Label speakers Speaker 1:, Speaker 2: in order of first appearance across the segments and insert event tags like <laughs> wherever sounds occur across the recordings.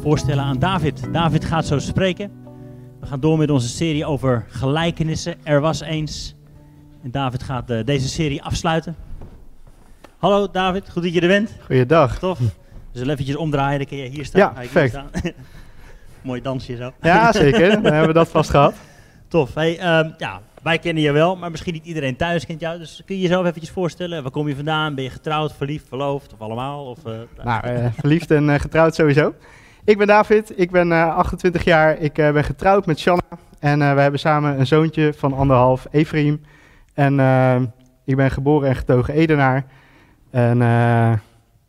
Speaker 1: voorstellen aan David. David gaat zo spreken. We gaan door met onze serie over gelijkenissen. Er was eens. En David gaat uh, deze serie afsluiten. Hallo David, goed dat je er bent.
Speaker 2: Goeiedag.
Speaker 1: Tof. We zullen eventjes omdraaien, dan kun je hier staan.
Speaker 2: Ja, perfect.
Speaker 1: Staan. <laughs> Mooi dansje zo.
Speaker 2: Ja, zeker. <laughs> Dan hebben we dat vast gehad.
Speaker 1: Tof. Hey, um, ja, wij kennen je wel, maar misschien niet iedereen thuis kent jou. Dus kun je jezelf eventjes voorstellen? Waar kom je vandaan? Ben je getrouwd, verliefd, verloofd of allemaal? Of, uh,
Speaker 2: nou, uh, verliefd en uh, getrouwd sowieso. Ik ben David, ik ben 28 jaar, ik ben getrouwd met Shanna. En we hebben samen een zoontje van anderhalf, Efraim. En ik ben geboren en getogen Edenaar. En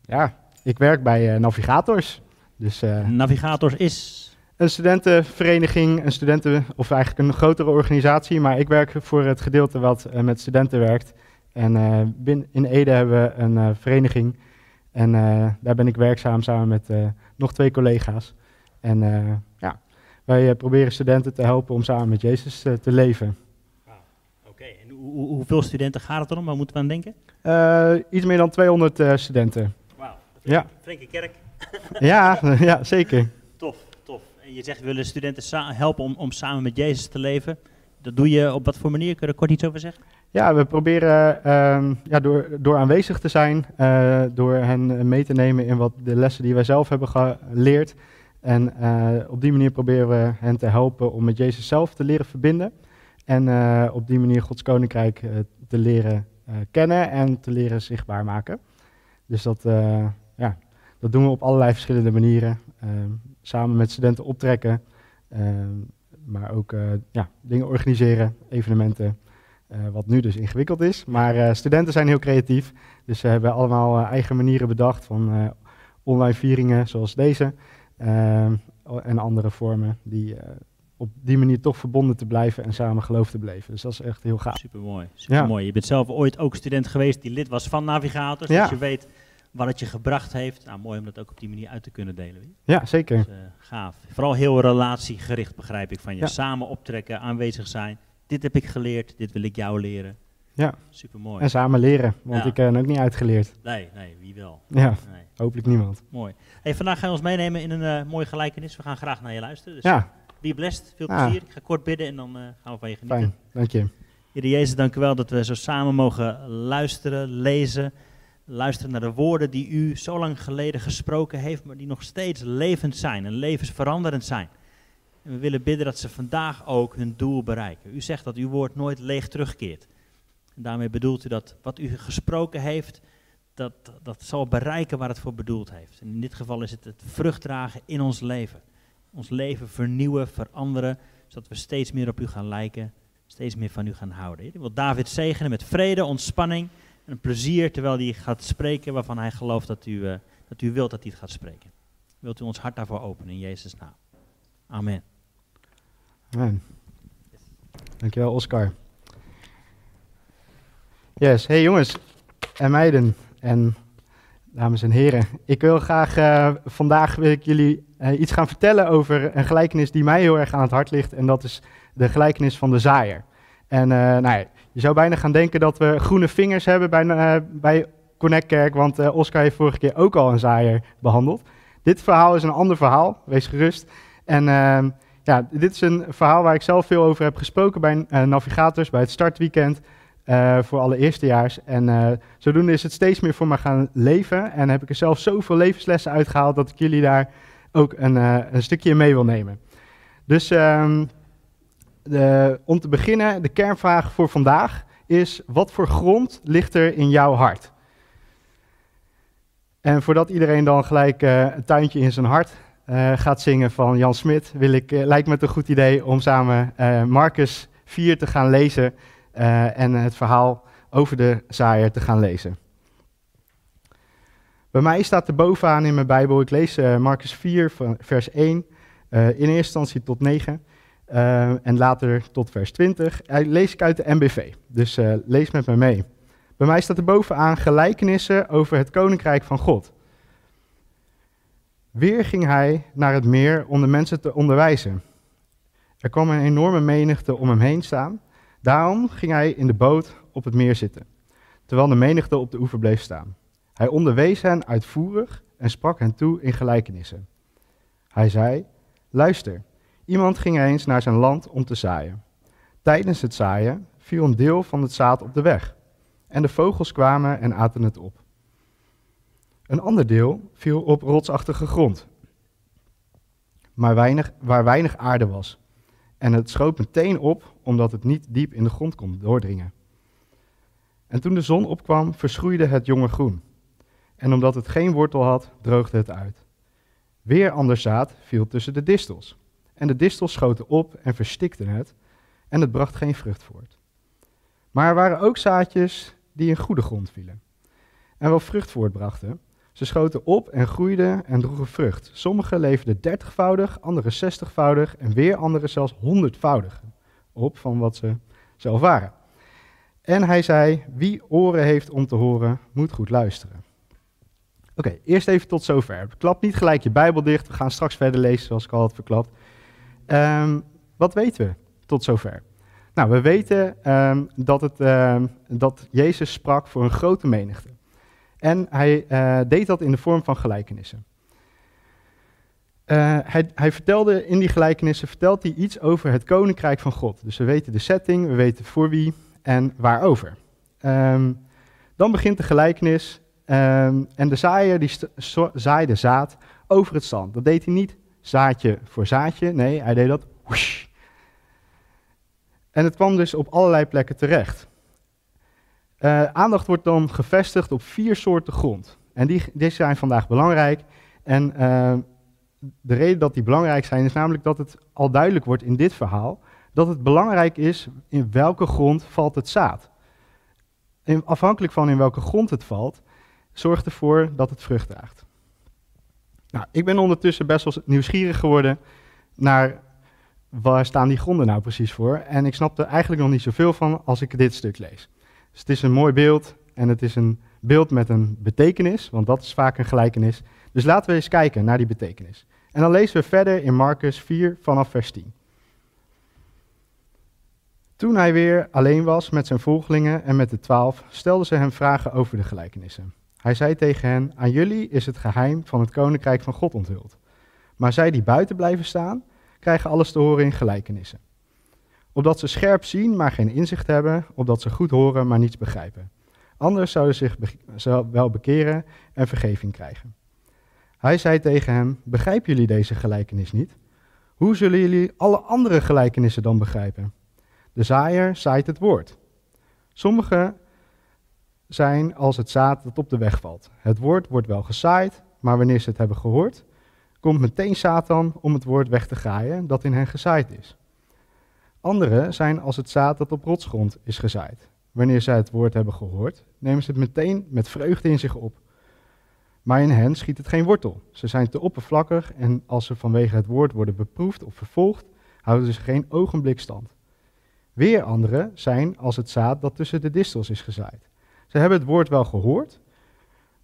Speaker 2: ja, ik werk bij Navigators.
Speaker 1: Dus, Navigators is
Speaker 2: een studentenvereniging, een studenten, of eigenlijk een grotere organisatie, maar ik werk voor het gedeelte wat uh, met studenten werkt. En uh, in Ede hebben we een uh, vereniging en daar ben ik werkzaam samen met nog twee collega's. En ja, wij proberen studenten te helpen om samen met Jezus te leven.
Speaker 1: Ah, Oké, en hoe, hoeveel studenten gaat het erom? Waar moeten we aan denken?
Speaker 2: iets meer dan 200 studenten.
Speaker 1: Wauw, ja. flinke kerk. <laughs>
Speaker 2: ja, <laughs> ja, zeker.
Speaker 1: Tof je zegt we willen studenten helpen om, om samen met Jezus te leven. Dat doe je op wat voor manier? Kun je er kort iets over zeggen?
Speaker 2: Ja, we proberen uh, ja, door, door aanwezig te zijn, uh, door hen mee te nemen in wat de lessen die wij zelf hebben geleerd. En uh, op die manier proberen we hen te helpen om met Jezus zelf te leren verbinden. En uh, op die manier Gods koninkrijk te leren kennen en te leren zichtbaar maken. Dus dat, ja, dat doen we op allerlei verschillende manieren. Ehm, samen met studenten optrekken, ehm, maar ook eh, ja, dingen organiseren, evenementen. Uh, wat nu dus ingewikkeld is. Maar uh, studenten zijn heel creatief. Dus ze hebben allemaal uh, eigen manieren bedacht van online vieringen zoals deze. Ehm, en andere vormen die op die manier toch verbonden te blijven en samen geloof te beleven. Dus dat is echt heel gaaf.
Speaker 1: Supermooi. Supermooi. Ja. Je bent zelf ooit ook student geweest die lid was van Navigators. Ja. Dus je weet wat het je gebracht heeft. Nou, mooi om dat ook op die manier uit te kunnen delen.
Speaker 2: Ja, zeker. Dus, uh,
Speaker 1: gaaf. Vooral heel relatiegericht begrijp ik van je. Samen optrekken, aanwezig zijn. Dit heb ik geleerd, dit wil ik jou leren.
Speaker 2: Ja.
Speaker 1: Super mooi.
Speaker 2: En samen leren, want ja. ik ben ook niet uitgeleerd.
Speaker 1: Nee, nee, wie wel.
Speaker 2: Ja,
Speaker 1: nee.
Speaker 2: hopelijk niemand.
Speaker 1: Mooi. Hey, vandaag ga je ons meenemen in een uh, mooie gelijkenis. We gaan graag naar je luisteren. Dus
Speaker 2: ja.
Speaker 1: be blessed, veel plezier. Ik ga kort bidden en dan uh, gaan we van je genieten.
Speaker 2: Fijn, dank je.
Speaker 1: Heer Jezus, dank u wel dat we zo samen mogen luisteren, lezen luisteren naar de woorden die u zo lang geleden gesproken heeft, maar die nog steeds levend zijn en levensveranderend zijn. En we willen bidden dat ze vandaag ook hun doel bereiken. U zegt dat uw woord nooit leeg terugkeert. En daarmee bedoelt u dat wat u gesproken heeft, dat, dat zal bereiken waar het voor bedoeld heeft. En in dit geval is het het vrucht dragen in ons leven. Ons leven vernieuwen, veranderen, zodat we steeds meer op u gaan lijken, steeds meer van u gaan houden. Ik wil David zegenen met vrede, ontspanning een plezier terwijl hij gaat spreken waarvan hij gelooft dat u, uh, dat u wilt dat hij het gaat spreken. Wilt u ons hart daarvoor openen in Jezus' naam. Amen.
Speaker 2: Dankjewel Oscar. Yes, hey jongens en meiden en dames en heren. Ik wil graag uh, vandaag wil ik jullie uh, iets gaan vertellen over een gelijkenis die mij heel erg aan het hart ligt en dat is de gelijkenis van de zaaier. En nou ja, je zou bijna gaan denken dat we groene vingers hebben bij, bij Connect Kerk, want Oscar heeft vorige keer ook al een zaaier behandeld. Dit verhaal is een ander verhaal, wees gerust. En uh, ja, dit is een verhaal waar ik zelf veel over heb gesproken bij uh, navigators, bij het startweekend voor alle eerstejaars. En zodoende is het steeds meer voor me gaan leven en heb ik er zelf zoveel levenslessen uitgehaald dat ik jullie daar ook een, een stukje mee wil nemen. Dus... Ehm, de, om te beginnen, de kernvraag voor vandaag is: wat voor grond ligt er in jouw hart? En voordat iedereen dan gelijk een tuintje in zijn hart uh, gaat zingen van Jan Smit, wil ik, uh, lijkt me het een goed idee om samen Marcus 4 te gaan lezen en het verhaal over de zaaier te gaan lezen. Bij mij staat er bovenaan in mijn Bijbel, ik lees Marcus 4, vers 1, in eerste instantie tot 9. Uh, en later tot vers 20. Uh, lees ik uit de MBV, dus uh, lees met me mee. Bij mij staat er bovenaan gelijkenissen over het koninkrijk van God. Weer ging hij naar het meer om de mensen te onderwijzen. Er kwam een enorme menigte om hem heen staan. Daarom ging hij in de boot op het meer zitten, terwijl de menigte op de oever bleef staan. Hij onderwees hen uitvoerig en sprak hen toe in gelijkenissen. Hij zei: Luister, iemand ging eens naar zijn land om te zaaien. Tijdens het zaaien viel een deel van het zaad op de weg, en de vogels kwamen en aten het op. Een ander deel viel op rotsachtige grond, maar weinig, waar weinig aarde was. En het schoot meteen op, omdat het niet diep in de grond kon doordringen. En toen de zon opkwam, verschroeide het jonge groen. En omdat het geen wortel had, droogde het uit. Weer ander zaad viel tussen de distels. En de distels schoten op en verstikten het, en het bracht geen vrucht voort. Maar er waren ook zaadjes die in goede grond vielen, en wel vrucht voortbrachten. Ze schoten op en groeiden en droegen vrucht. Sommige leverden dertigvoudig, andere zestigvoudig en weer andere zelfs honderdvoudig op van wat ze zelf waren. En hij zei, wie oren heeft om te horen, moet goed luisteren. Oké, eerst even tot zover. Klap niet gelijk je Bijbel dicht. We gaan straks verder lezen, zoals ik al had verklapt. Ehm, wat weten we tot zover? Nou, we weten ehm, dat, het, ehm, dat Jezus sprak voor een grote menigte. En hij uh, deed dat in de vorm van gelijkenissen. Uh, hij, hij, vertelde in die gelijkenissen vertelt hij iets over het koninkrijk van God. Dus we weten de setting, we weten voor wie en waarover. Um, dan begint de gelijkenis um, en de zaaier die zaaide zaad over het zand. Dat deed hij niet zaadje voor zaadje, nee, hij deed dat. En het kwam dus op allerlei plekken terecht. Uh, aandacht wordt dan gevestigd op vier soorten grond. En die, die zijn vandaag belangrijk. En uh, de reden dat die belangrijk zijn is namelijk dat het al duidelijk wordt in dit verhaal dat het belangrijk is in welke grond valt het zaad. En afhankelijk van in welke grond het valt, zorgt ervoor dat het vrucht draagt. Nou, ik ben ondertussen best wel nieuwsgierig geworden naar waar staan die gronden nou precies voor. En ik snap er eigenlijk nog niet zoveel van als ik dit stuk lees. Dus het is een mooi beeld en het is een beeld met een betekenis, want dat is vaak een gelijkenis. Dus laten we eens kijken naar die betekenis. En dan lezen we verder in Marcus 4 vanaf vers 10. Toen hij weer alleen was met zijn volgelingen en met de twaalf, stelden ze hem vragen over de gelijkenissen. Hij zei tegen hen: Aan jullie is het geheim van het koninkrijk van God onthuld. Maar zij die buiten blijven staan, krijgen alles te horen in gelijkenissen. Opdat ze scherp zien, maar geen inzicht hebben, opdat ze goed horen, maar niets begrijpen. Anders zouden zich wel bekeren en vergeving krijgen. Hij zei tegen hem: Begrijpen jullie deze gelijkenis niet? Hoe zullen jullie alle andere gelijkenissen dan begrijpen? De zaaier zaait het woord. Sommige zijn als het zaad dat op de weg valt. Het woord wordt wel gezaaid, maar wanneer ze het hebben gehoord, komt meteen Satan om het woord weg te graaien dat in hen gezaaid is. Andere zijn als het zaad dat op rotsgrond is gezaaid. Wanneer zij het woord hebben gehoord, nemen ze het meteen met vreugde in zich op. Maar in hen schiet het geen wortel. Ze zijn te oppervlakkig en als ze vanwege het woord worden beproefd of vervolgd, houden ze geen ogenblik stand. Weer anderen zijn als het zaad dat tussen de distels is gezaaid. Ze hebben het woord wel gehoord,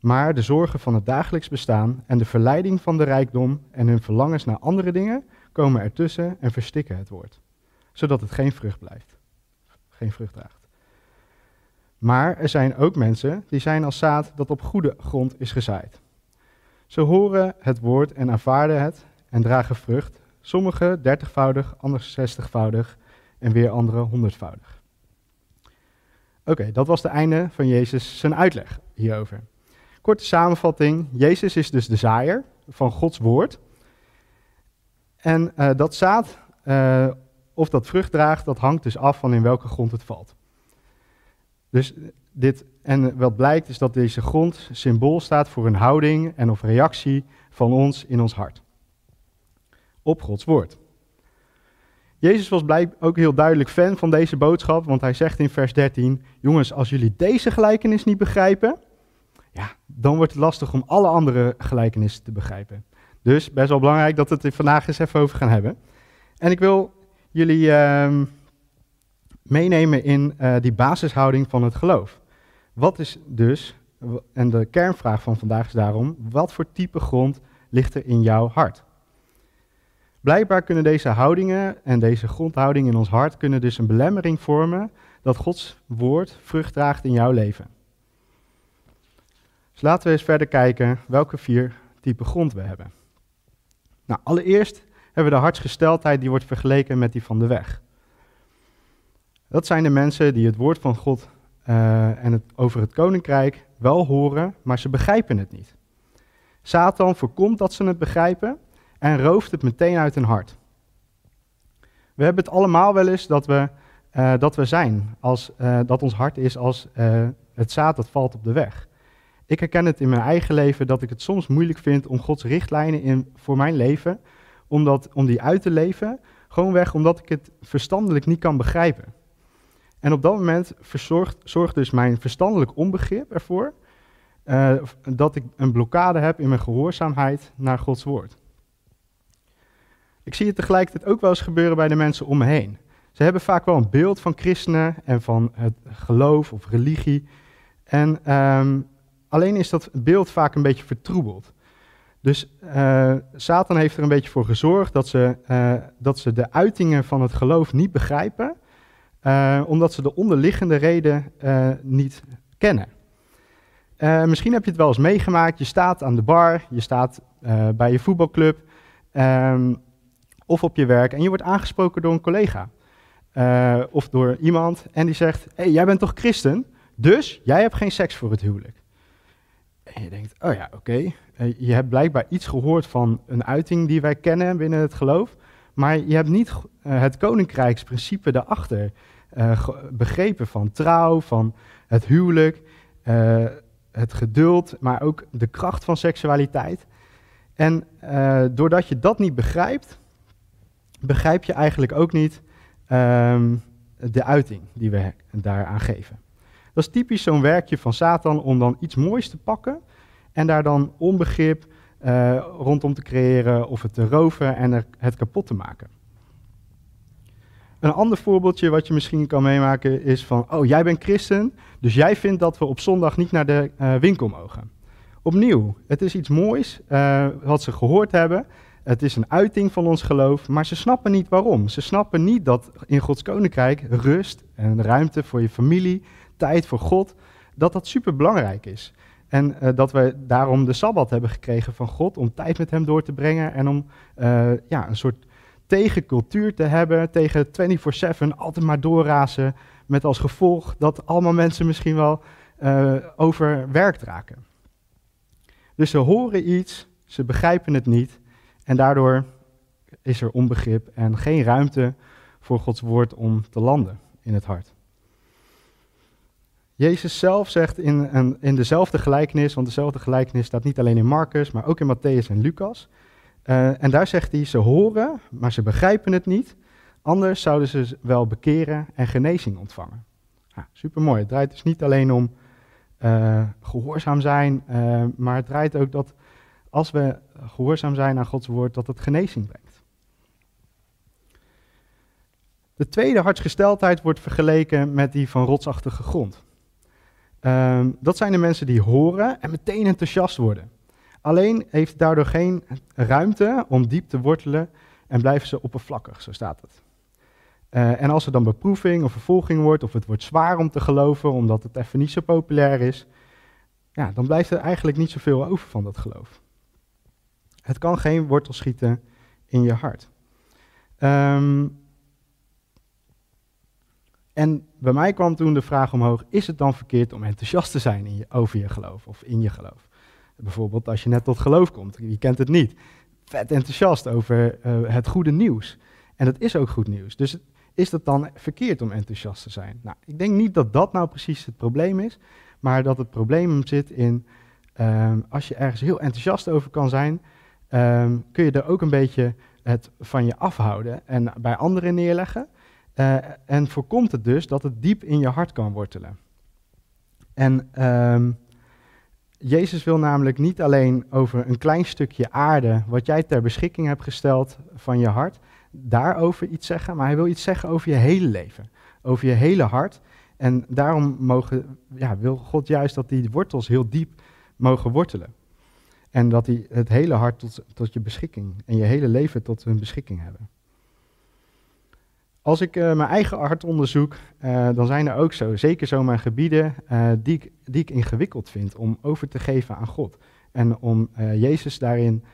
Speaker 2: maar de zorgen van het dagelijks bestaan en de verleiding van de rijkdom en hun verlangens naar andere dingen komen ertussen en verstikken het woord, zodat het geen vrucht blijft, geen vrucht draagt. Maar er zijn ook mensen die zijn als zaad dat op goede grond is gezaaid. Ze horen het woord en aanvaarden het en dragen vrucht, sommigen dertigvoudig, anderen zestigvoudig en weer andere honderdvoudig. Oké, dat was het einde van Jezus zijn uitleg hierover. Korte samenvatting, Jezus is dus de zaaier van Gods woord. En uh, dat zaad, uh, of dat vrucht draagt, dat hangt dus af van in welke grond het valt. Dus dit, en wat blijkt is dat deze grond symbool staat voor een houding en of reactie van ons in ons hart. Op Gods woord. Jezus was blijk ook heel duidelijk fan van deze boodschap, want hij zegt in vers 13: Jongens, als jullie deze gelijkenis niet begrijpen, ja, dan wordt het lastig om alle andere gelijkenissen te begrijpen. Dus best wel belangrijk dat we het er vandaag eens even over gaan hebben. En ik wil jullie uh, meenemen in uh, die basishouding van het geloof. Wat is dus, en de kernvraag van vandaag is daarom, wat voor type grond ligt er in jouw hart? Blijkbaar kunnen deze houdingen en deze grondhouding in ons hart kunnen dus een belemmering vormen dat Gods woord vrucht draagt in jouw leven. Dus laten we eens verder kijken welke vier typen grond we hebben. Nou, allereerst hebben de hartsgesteldheid die wordt vergeleken met die van de weg. Dat zijn de mensen die het woord van God uh, en het, over het koninkrijk wel horen, maar ze begrijpen het niet. Satan voorkomt dat ze het begrijpen en rooft het meteen uit hun hart. We hebben het allemaal wel eens dat we, uh, dat we zijn, als, uh, dat ons hart is als het zaad dat valt op de weg. Ik herken het in mijn eigen leven dat ik het soms moeilijk vind om Gods richtlijnen in, voor mijn leven, omdat, om die uit te leven, gewoonweg omdat ik het verstandelijk niet kan begrijpen. En op dat moment verzorgt, zorgt dus mijn verstandelijk onbegrip ervoor uh, dat ik een blokkade heb in mijn gehoorzaamheid naar Gods woord. Ik zie het tegelijkertijd ook wel eens gebeuren bij de mensen om me heen. Ze hebben vaak wel een beeld van christenen en van het geloof of religie. En um, alleen is dat beeld vaak een beetje vertroebeld. Dus uh, Satan heeft er een beetje voor gezorgd dat ze, uh, dat ze de uitingen van het geloof niet begrijpen, uh, omdat ze de onderliggende reden niet kennen. misschien heb je het wel eens meegemaakt. Je staat aan de bar, je staat bij je voetbalclub um, of op je werk en je wordt aangesproken door een collega of door iemand en die zegt: hey, jij bent toch christen? Dus jij hebt geen seks voor het huwelijk. En je denkt, oh ja, oké. Je hebt blijkbaar iets gehoord van een uiting die wij kennen binnen het geloof. Maar je hebt niet uh, het koninkrijksprincipe daarachter uh, begrepen van trouw, van het huwelijk, het geduld, maar ook de kracht van seksualiteit. En doordat je dat niet begrijpt, begrijp je eigenlijk ook niet um, de uiting die we daaraan geven. Dat is typisch zo'n werkje van Satan om dan iets moois te pakken en daar dan onbegrip uh, rondom te creëren of het te roven en het kapot te maken. Een ander voorbeeldje wat je misschien kan meemaken is van, oh jij bent christen, dus jij vindt dat we op zondag niet naar de uh, winkel mogen. Opnieuw, het is iets moois uh, wat ze gehoord hebben. Het is een uiting van ons geloof, maar ze snappen niet waarom. Ze snappen niet dat in Gods koninkrijk rust en ruimte voor je familie, tijd voor God, dat dat super belangrijk is. En uh, dat we daarom de Sabbat hebben gekregen van God om tijd met Hem door te brengen en om uh, ja, een soort tegencultuur te hebben, tegen 24-7 altijd maar doorrazen, met als gevolg dat allemaal mensen misschien wel uh, overwerkt raken. Dus ze horen iets, ze begrijpen het niet en daardoor is er onbegrip en geen ruimte voor Gods woord om te landen in het hart. Jezus zelf zegt in, een, in dezelfde gelijkenis, want dezelfde gelijkenis staat niet alleen in Marcus, maar ook in Matthäus en Lucas. Uh, en daar zegt hij, ze horen, maar ze begrijpen het niet. Anders zouden ze wel bekeren en genezing ontvangen. Supermooi. Het draait dus niet alleen om uh, gehoorzaam zijn, uh, maar het draait ook dat als we gehoorzaam zijn aan Gods woord, dat het genezing brengt. De tweede hartsgesteldheid wordt vergeleken met die van rotsachtige grond. Um, dat zijn de mensen die horen en meteen enthousiast worden. Alleen heeft daardoor geen ruimte om diep te wortelen en blijven ze oppervlakkig, zo staat het. Uh, en als er dan beproeving of vervolging wordt, of het wordt zwaar om te geloven, omdat het even niet zo populair is, ja, dan blijft er eigenlijk niet zoveel over van dat geloof. Het kan geen wortel schieten in je hart. Um, en bij mij kwam toen de vraag omhoog: is het dan verkeerd om enthousiast te zijn in je, over je geloof of in je geloof? Bijvoorbeeld als je net tot geloof komt, je kent het niet. Vet enthousiast over uh, het goede nieuws. En dat is ook goed nieuws. Dus is het dan verkeerd om enthousiast te zijn? Nou, ik denk niet dat dat nou precies het probleem is, maar dat het probleem zit in uh, als je ergens heel enthousiast over kan zijn, uh, kun je er ook een beetje het van je afhouden en bij anderen neerleggen. Uh, en voorkomt het dus dat het diep in je hart kan wortelen. En um, Jezus wil namelijk niet alleen over een klein stukje aarde, wat jij ter beschikking hebt gesteld van je hart, daarover iets zeggen, maar hij wil iets zeggen over je hele leven, over je hele hart. En daarom mogen, ja, wil God juist dat die wortels heel diep mogen wortelen. En dat hij het hele hart tot, tot je beschikking en je hele leven tot hun beschikking hebben. Als ik uh, mijn eigen hart onderzoek, uh, dan zijn er ook zo, zeker zo mijn gebieden uh, die, ik, die ik ingewikkeld vind om over te geven aan God. En om Jezus daarin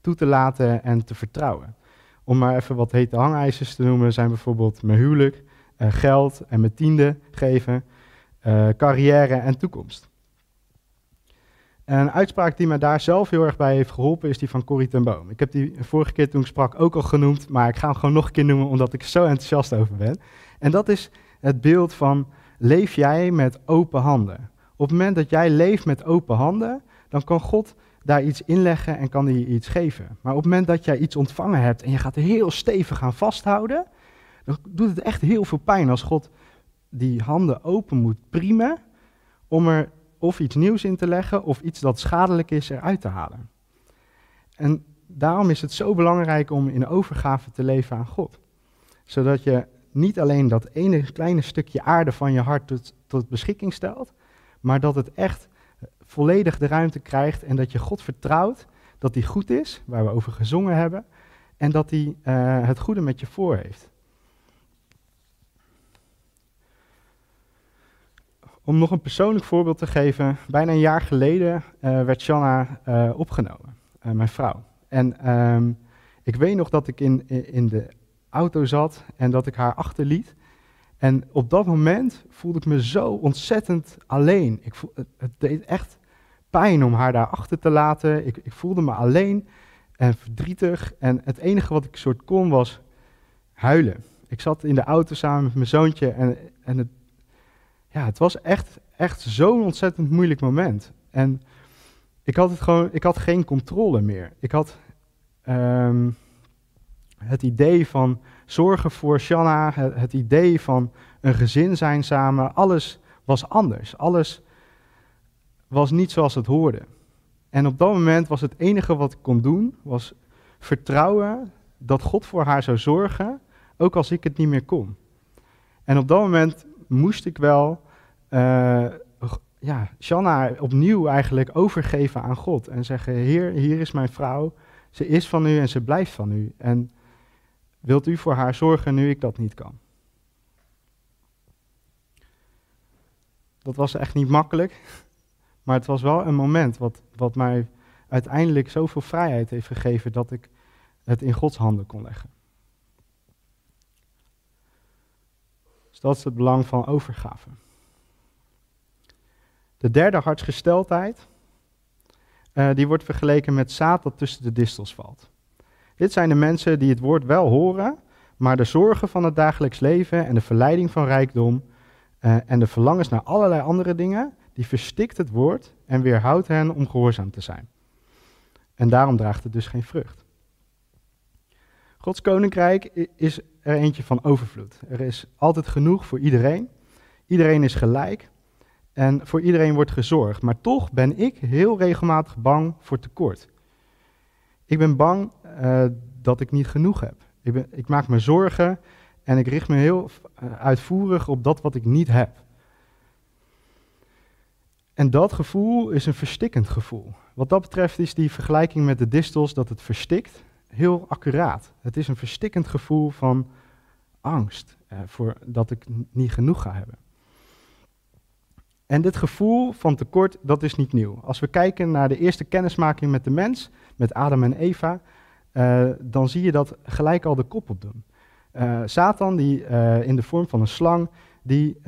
Speaker 2: toe te laten en te vertrouwen. Om maar even wat hete hangijzers te noemen, zijn bijvoorbeeld mijn huwelijk, geld en mijn tiende geven, carrière en toekomst. Een uitspraak die me daar zelf heel erg bij heeft geholpen is die van Corrie ten Boom. Ik heb die vorige keer toen ik sprak ook al genoemd, maar ik ga hem gewoon nog een keer noemen omdat ik er zo enthousiast over ben. En dat is het beeld van leef jij met open handen. Op het moment dat jij leeft met open handen, dan kan God daar iets inleggen en kan hij je iets geven. Maar op het moment dat jij iets ontvangen hebt en je gaat heel stevig aan vasthouden, dan doet het echt heel veel pijn als God die handen open moet priemen om er of iets nieuws in te leggen of iets dat schadelijk is eruit te halen. En daarom is het zo belangrijk om in overgave te leven aan God. Zodat je niet alleen dat ene kleine stukje aarde van je hart tot, tot beschikking stelt, maar dat het echt volledig de ruimte krijgt en dat je God vertrouwt dat hij goed is, waar we over gezongen hebben, en dat hij uh, het goede met je voor heeft. Om nog een persoonlijk voorbeeld te geven, bijna een jaar geleden uh, werd Shanna uh, opgenomen, mijn vrouw. En ehm, ik weet nog dat ik in, in de auto zat en dat ik haar achterliet. En op dat moment voelde ik me zo ontzettend alleen. Ik voel, het, deed echt pijn om haar daar achter te laten. Ik, ik, voelde me alleen en verdrietig. En het enige wat ik soort kon was huilen. Ik zat in de auto samen met mijn zoontje en, en het, ja, het was echt, echt zo'n ontzettend moeilijk moment. En ik had, het gewoon, ik had geen controle meer. Ik had ehm, het idee van zorgen voor Shanna, het, het, idee van een gezin zijn samen, alles was anders. Alles was niet zoals het hoorde. En op dat moment was het enige wat ik kon doen, was vertrouwen dat God voor haar zou zorgen, ook als ik het niet meer kon. En op dat moment moest ik wel uh, ja, Shanna opnieuw eigenlijk overgeven aan God en zeggen, Heer, hier is mijn vrouw, ze is van u en ze blijft van u. En wilt u voor haar zorgen nu ik dat niet kan? Dat was echt niet makkelijk, <laughs> maar het was wel een moment wat, wat mij uiteindelijk zoveel vrijheid heeft gegeven dat ik het in Gods handen kon leggen. Dat is het belang van overgave. De derde hartsgesteldheid, uh, die wordt vergeleken met zaad dat tussen de distels valt. Dit zijn de mensen die het woord wel horen, maar de zorgen van het dagelijks leven en de verleiding van rijkdom uh, en de verlangens naar allerlei andere dingen, die verstikt het woord en weerhoudt hen om gehoorzaam te zijn. En daarom draagt het dus geen vrucht. Gods koninkrijk is er eentje van overvloed. Er is altijd genoeg voor iedereen. Iedereen is gelijk en voor iedereen wordt gezorgd. Maar toch ben ik heel regelmatig bang voor tekort. Ik ben bang uh, dat ik niet genoeg heb. Ik, ben, ik, maak me zorgen en ik richt me heel uh, uitvoerig op dat wat ik niet heb. En dat gevoel is een verstikkend gevoel. Wat dat betreft is die vergelijking met de distels dat het verstikt heel accuraat. Het is een verstikkend gevoel van angst uh, voor dat ik niet genoeg ga hebben. En dit gevoel van tekort, dat is niet nieuw. Als we kijken naar de eerste kennismaking met de mens, met Adam en Eva, uh, dan zie je dat gelijk al de kop op doen. Uh, Satan, die uh, in de vorm van een slang, die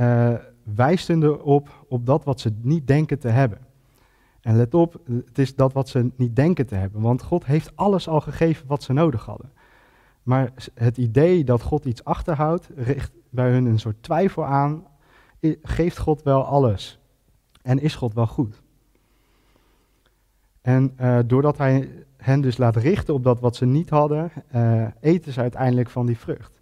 Speaker 2: wijst hun erop op dat wat ze niet denken te hebben. En let op, het is dat wat ze niet denken te hebben, want God heeft alles al gegeven wat ze nodig hadden. Maar het idee dat God iets achterhoudt, richt bij hun een soort twijfel aan geeft God wel alles? En is God wel goed? En uh, doordat hij hen dus laat richten op dat wat ze niet hadden, uh, eten ze uiteindelijk van die vrucht.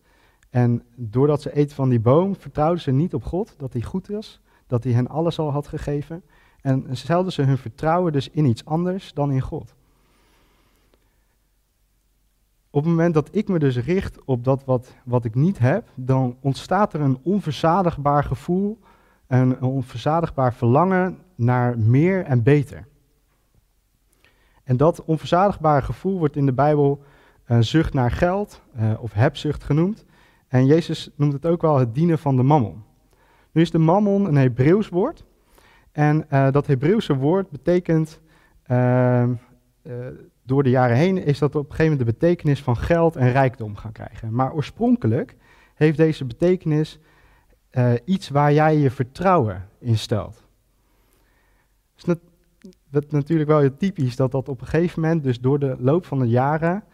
Speaker 2: En doordat ze eten van die boom, vertrouwden ze niet op God, dat hij goed is, dat hij hen alles al had gegeven. En stelden ze hun vertrouwen dus in iets anders dan in God. Op het moment dat ik me dus richt op dat wat, wat ik niet heb, dan ontstaat er een onverzadigbaar gevoel, een onverzadigbaar verlangen naar meer en beter. En dat onverzadigbare gevoel wordt in de Bijbel een zucht naar geld uh, of hebzucht genoemd. En Jezus noemt het ook wel het dienen van de mammon. Nu is de mammon een Hebreeuws woord. En uh, dat Hebreeuwse woord betekent uh, door de jaren heen is dat op een gegeven moment de betekenis van geld en rijkdom gaan krijgen. Maar oorspronkelijk heeft deze betekenis uh, iets waar jij je vertrouwen in stelt. Het is natuurlijk wel typisch dat dat op een gegeven moment, dus door de loop van de jaren,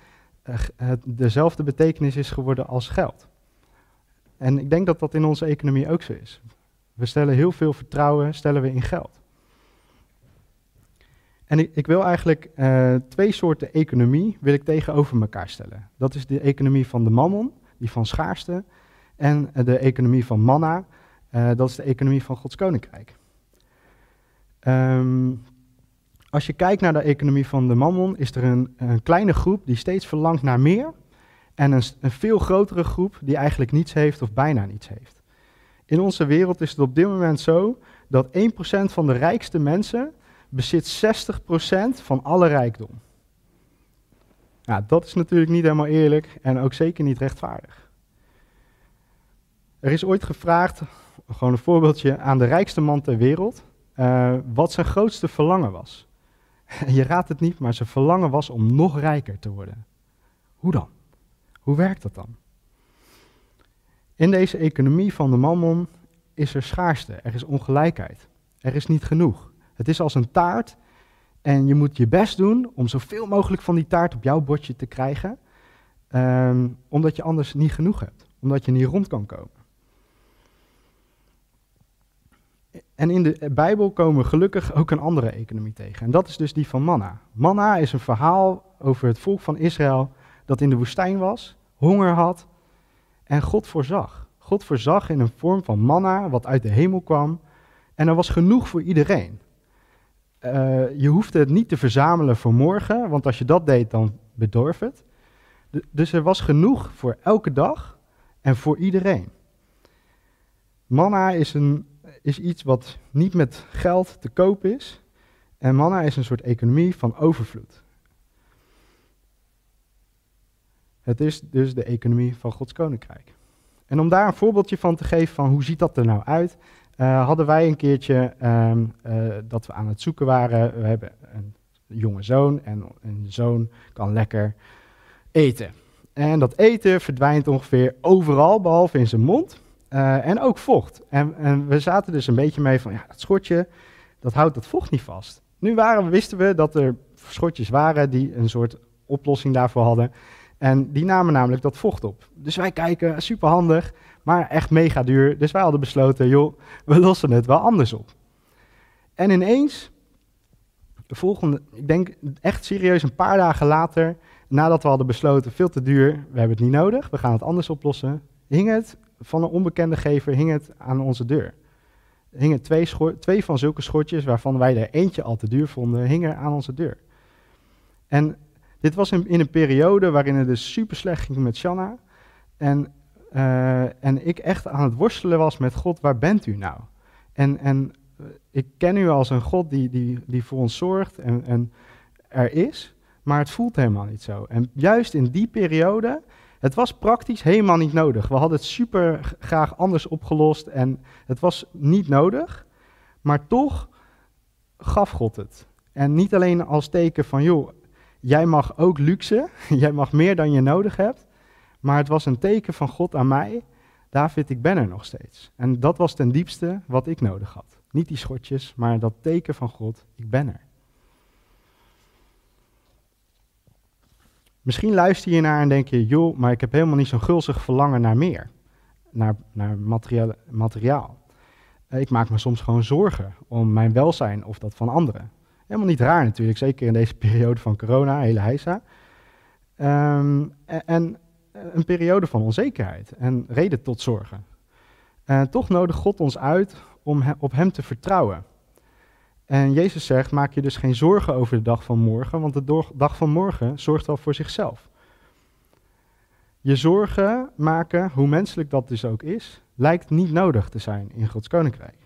Speaker 2: dezelfde betekenis is geworden als geld. En ik denk dat dat in onze economie ook zo is. We stellen heel veel vertrouwen stellen we in geld. En ik, ik wil eigenlijk uh, twee soorten economie wil ik tegenover elkaar stellen. Dat is de economie van de mammon, die van schaarste, en de economie van manna, uh, dat is de economie van Gods koninkrijk. Um, als je kijkt naar de economie van de mammon, is er een, een kleine groep die steeds verlangt naar meer. En een, veel grotere groep die eigenlijk niets heeft of bijna niets heeft. In onze wereld is het op dit moment zo dat 1% van de rijkste mensen bezit 60% van alle rijkdom. Nou, dat is natuurlijk niet helemaal eerlijk en ook zeker niet rechtvaardig. Er is ooit gevraagd, gewoon een voorbeeldje, aan de rijkste man ter wereld, uh, wat zijn grootste verlangen was. <laughs> Je raadt het niet, maar zijn verlangen was om nog rijker te worden. Hoe dan? Hoe werkt dat dan? In deze economie van de mammon is er schaarste, er is ongelijkheid, er is niet genoeg. Het is als een taart en je moet je best doen om zoveel mogelijk van die taart op jouw bordje te krijgen, um, omdat je anders niet genoeg hebt, omdat je niet rond kan komen. En in de Bijbel komen we gelukkig ook een andere economie tegen. En dat is dus die van manna. Manna is een verhaal over het volk van Israël dat in de woestijn was, honger had en God voorzag. God voorzag in een vorm van manna wat uit de hemel kwam. En er was genoeg voor iedereen. Uh, je hoefde het niet te verzamelen voor morgen, want als je dat deed, dan bedorf het. dus er was genoeg voor elke dag en voor iedereen. Manna is een is iets wat niet met geld te koop is. En manna is een soort economie van overvloed. Het is dus de economie van Gods koninkrijk. En om daar een voorbeeldje van te geven van hoe ziet dat er nou uit, uh, hadden wij een keertje um, uh, dat we aan het zoeken waren. We hebben een jonge zoon en een zoon kan lekker eten. En dat eten verdwijnt ongeveer overal, behalve in zijn mond. Uh, en ook vocht. En, en, we zaten dus een beetje mee van, ja, dat schotje, dat houdt dat vocht niet vast. Nu waren, wisten we dat er schotjes waren die een soort oplossing daarvoor hadden. En die namen namelijk dat vocht op. Dus wij kijken, super handig, maar echt mega duur. Dus wij hadden besloten, joh, we lossen het wel anders op. En ineens, de volgende, ik denk echt serieus een paar dagen later, nadat we hadden besloten, veel te duur, we hebben het niet nodig, we gaan het anders oplossen, hing het van een onbekende gever hing het aan onze deur. Hingen twee, twee van zulke schortjes, waarvan wij er eentje al te duur vonden, hingen aan onze deur. En dit was in, in een periode waarin het dus super slecht ging met Shanna. En, uh, en ik echt aan het worstelen was met God, waar bent u nou? En, en uh, ik ken u als een God die, die, die voor ons zorgt en, en er is, maar het voelt helemaal niet zo. En juist in die periode het was praktisch helemaal niet nodig. We hadden het super graag anders opgelost en het was niet nodig. Maar toch gaf God het. En niet alleen als teken van, joh, jij mag ook luxe, <laughs> jij mag meer dan je nodig hebt. Maar het was een teken van God aan mij, David, ik ben er nog steeds. En dat was ten diepste wat ik nodig had. Niet die schotjes, maar dat teken van God, ik ben er. Misschien luister je naar en denk je, joh, maar ik heb helemaal niet zo'n gulzig verlangen naar meer. Naar, naar materiaal. Eh, ik maak me soms gewoon zorgen om mijn welzijn of dat van anderen. Helemaal niet raar natuurlijk, zeker in deze <laughs> periode van corona, hele heisa. Um, en, en, een periode van onzekerheid en reden tot zorgen. En toch nodigt God ons uit om op Hem te vertrouwen. En Jezus zegt, maak je dus geen zorgen over de dag van morgen, want de dag van morgen zorgt al voor zichzelf. Je zorgen maken, hoe menselijk dat dus ook is, lijkt niet nodig te zijn in Gods koninkrijk.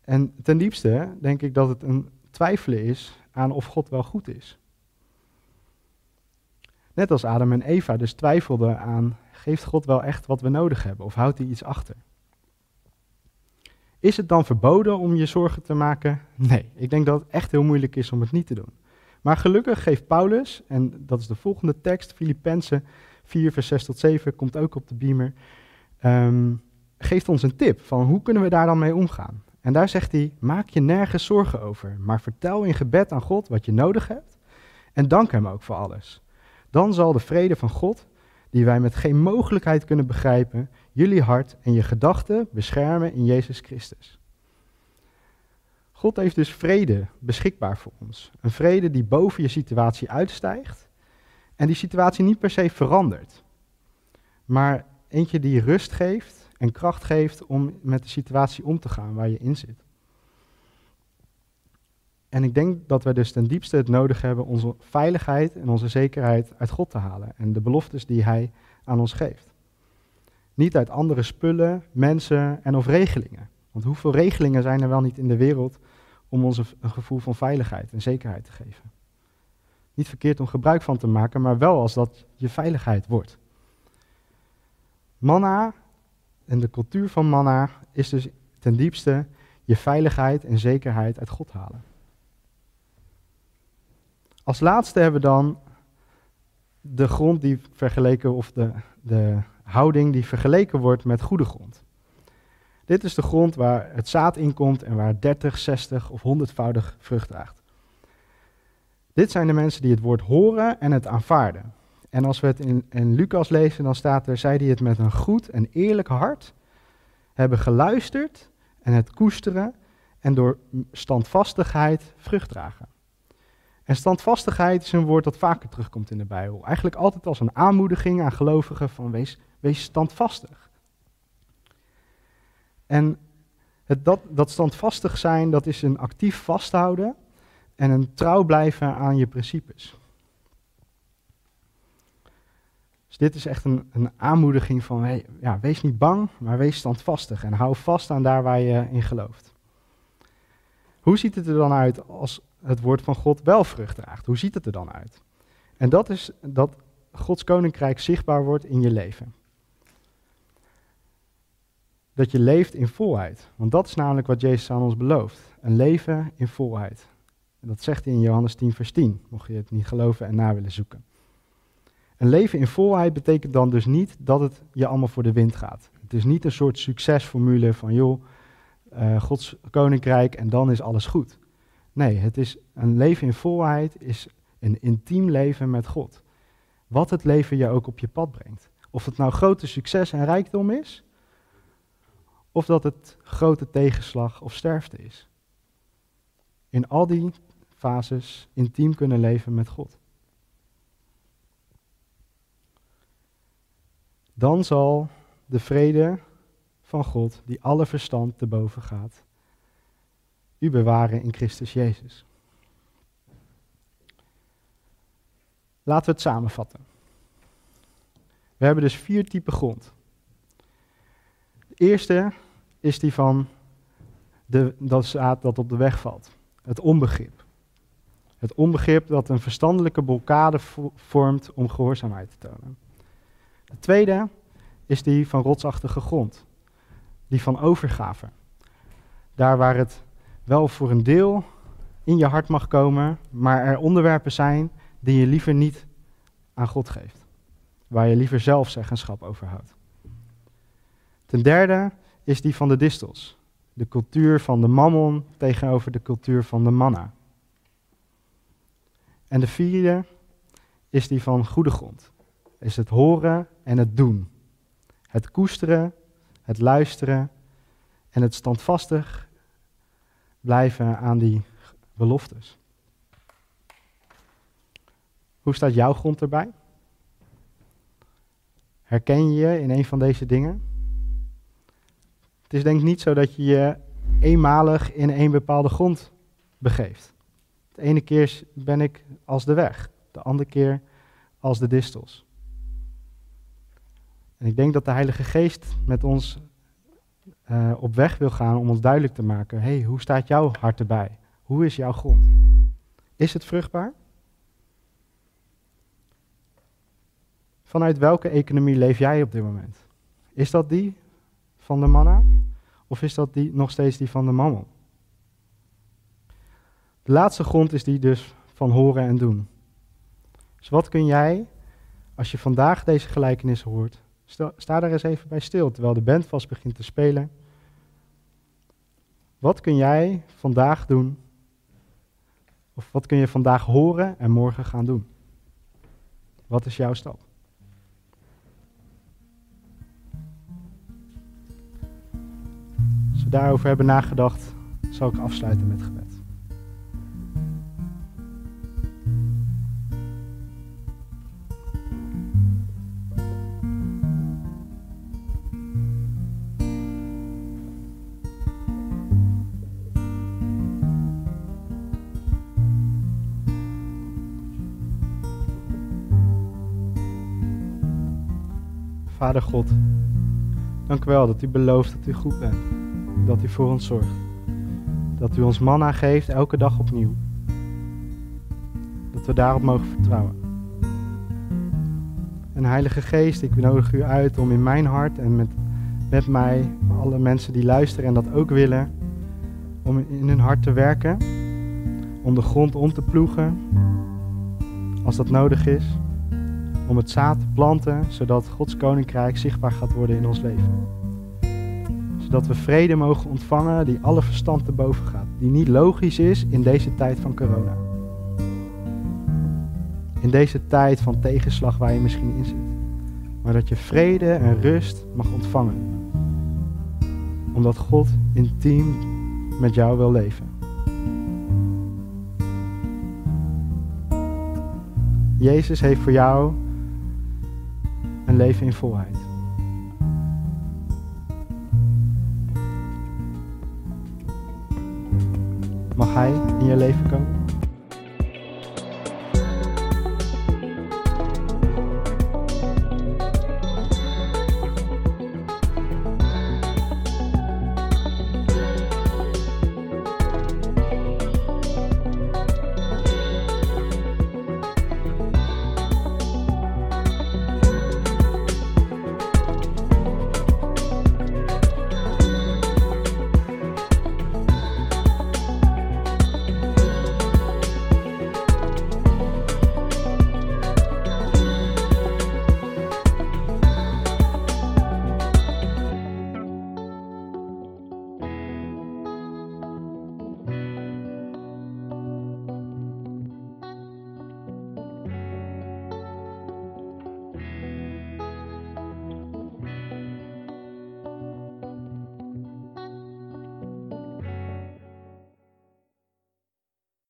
Speaker 2: En ten diepste denk ik dat het een twijfelen is aan of God wel goed is. Net als Adam en Eva dus twijfelden aan, geeft God wel echt wat we nodig hebben of houdt hij iets achter? Is het dan verboden om je zorgen te maken? Nee, ik denk dat het echt heel moeilijk is om het niet te doen. Maar gelukkig geeft Paulus, en dat is de volgende tekst, Filippenzen 4, vers 6 tot 7, komt ook op de beamer, ehm, geeft ons een tip van hoe kunnen we daar dan mee omgaan. En daar zegt hij, maak je nergens zorgen over, maar vertel in gebed aan God wat je nodig hebt en dank hem ook voor alles. Dan zal de vrede van God, die wij met geen mogelijkheid kunnen begrijpen, jullie hart en je gedachten beschermen in Jezus Christus. God heeft dus vrede beschikbaar voor ons. Een vrede die boven je situatie uitstijgt en die situatie niet per se verandert, maar eentje die rust geeft en kracht geeft om met de situatie om te gaan waar je in zit. En ik denk dat we dus ten diepste het nodig hebben onze veiligheid en onze zekerheid uit God te halen en de beloftes die Hij aan ons geeft. Niet uit andere spullen, mensen en of regelingen. Want hoeveel regelingen zijn er wel niet in de wereld om ons een gevoel van veiligheid en zekerheid te geven? Niet verkeerd om gebruik van te maken, maar wel als dat je veiligheid wordt. Manna en de cultuur van manna is dus ten diepste je veiligheid en zekerheid uit God halen. Als laatste hebben we dan de grond die vergeleken, of de, de houding die vergeleken wordt met goede grond. Dit is de grond waar het zaad in komt en waar 30, 60 of 100voudig vrucht draagt. Dit zijn de mensen die het woord horen en het aanvaarden. En als we het in, in Lucas lezen, dan staat er, zij die het met een goed en eerlijk hart hebben geluisterd en het koesteren en door standvastigheid vrucht dragen. En standvastigheid is een woord dat vaker terugkomt in de Bijbel. Eigenlijk altijd als een aanmoediging aan gelovigen van wees, wees standvastig. En het, dat, dat standvastig zijn, dat is een actief vasthouden en een trouw blijven aan je principes. Dus dit is echt een, een aanmoediging van, ja, wees niet bang, maar wees standvastig en hou vast aan daar waar je in gelooft. Hoe ziet het er dan uit als het woord van God wel vrucht draagt? Hoe ziet het er dan uit? En dat is dat Gods koninkrijk zichtbaar wordt in je leven. Dat je leeft in volheid. Want dat is namelijk wat Jezus aan ons belooft. Een leven in volheid. En dat zegt hij in Johannes 10, vers 10, mocht je het niet geloven en na willen zoeken. Een leven in volheid betekent dan dus niet dat het je allemaal voor de wind gaat. Het is niet een soort succesformule van, joh, uh, Gods koninkrijk en dan is alles goed. Nee, het is een leven in volheid, is een intiem leven met God. Wat het leven je ook op je pad brengt. Of het nou grote succes en rijkdom is, of dat het grote tegenslag of sterfte is. In al die fases intiem kunnen leven met God. Dan zal de vrede van God, die alle verstand te boven gaat, u bewaren in Christus Jezus. Laten we het samenvatten. We hebben dus vier typen grond. De eerste is die van de, dat zaad dat op de weg valt. Het onbegrip. Het onbegrip dat een verstandelijke blokkade vormt om gehoorzaamheid te tonen. De tweede is die van rotsachtige grond. Die van overgave. Daar waar het wel voor een deel in je hart mag komen, maar er onderwerpen zijn die je liever niet aan God geeft. Waar je liever zelf zeggenschap over houdt. Ten derde is die van de distels. De cultuur van de mammon tegenover de cultuur van de manna. En de vierde is die van goede grond. Is het horen en het doen. Het koesteren, het luisteren en het standvastig blijven aan die beloftes. Hoe staat jouw grond erbij? Herken je je in een van deze dingen? Het is denk ik niet zo dat je je eenmalig in een bepaalde grond begeeft. De ene keer ben ik als de weg, de andere keer als de distels. En ik denk dat de Heilige Geest met ons uh, op weg wil gaan om ons duidelijk te maken: hey, hoe staat jouw hart erbij? Hoe is jouw grond? Is het vruchtbaar? Vanuit welke economie leef jij op dit moment? Is dat die van de manna? Of is dat die, nog steeds die van de mammon? De laatste grond is die dus van horen en doen. Dus wat kun jij, als je vandaag deze gelijkenis hoort, sta daar eens even bij stil terwijl de band vast begint te spelen. Wat kun jij vandaag doen? Of wat kun je vandaag horen en morgen gaan doen? Wat is jouw stap? Als we daarover hebben nagedacht, zal ik afsluiten met gebed. Vader God, dank u wel dat u belooft dat u goed bent. Dat u voor ons zorgt. Dat u ons manna geeft elke dag opnieuw. Dat we daarop mogen vertrouwen. En Heilige Geest, ik nodig u uit om in mijn hart en met, met mij, alle mensen die luisteren en dat ook willen, om in hun hart te werken. Om de grond om te ploegen, als dat nodig is om het zaad te planten, zodat Gods koninkrijk zichtbaar gaat worden in ons leven. Zodat we vrede mogen ontvangen die alle verstand te boven gaat, die niet logisch is in deze tijd van corona. In deze tijd van tegenslag waar je misschien in zit. Maar dat je vrede en rust mag ontvangen. Omdat God intiem met jou wil leven. Jezus heeft voor jou leven in volheid. Mag Hij in je leven komen?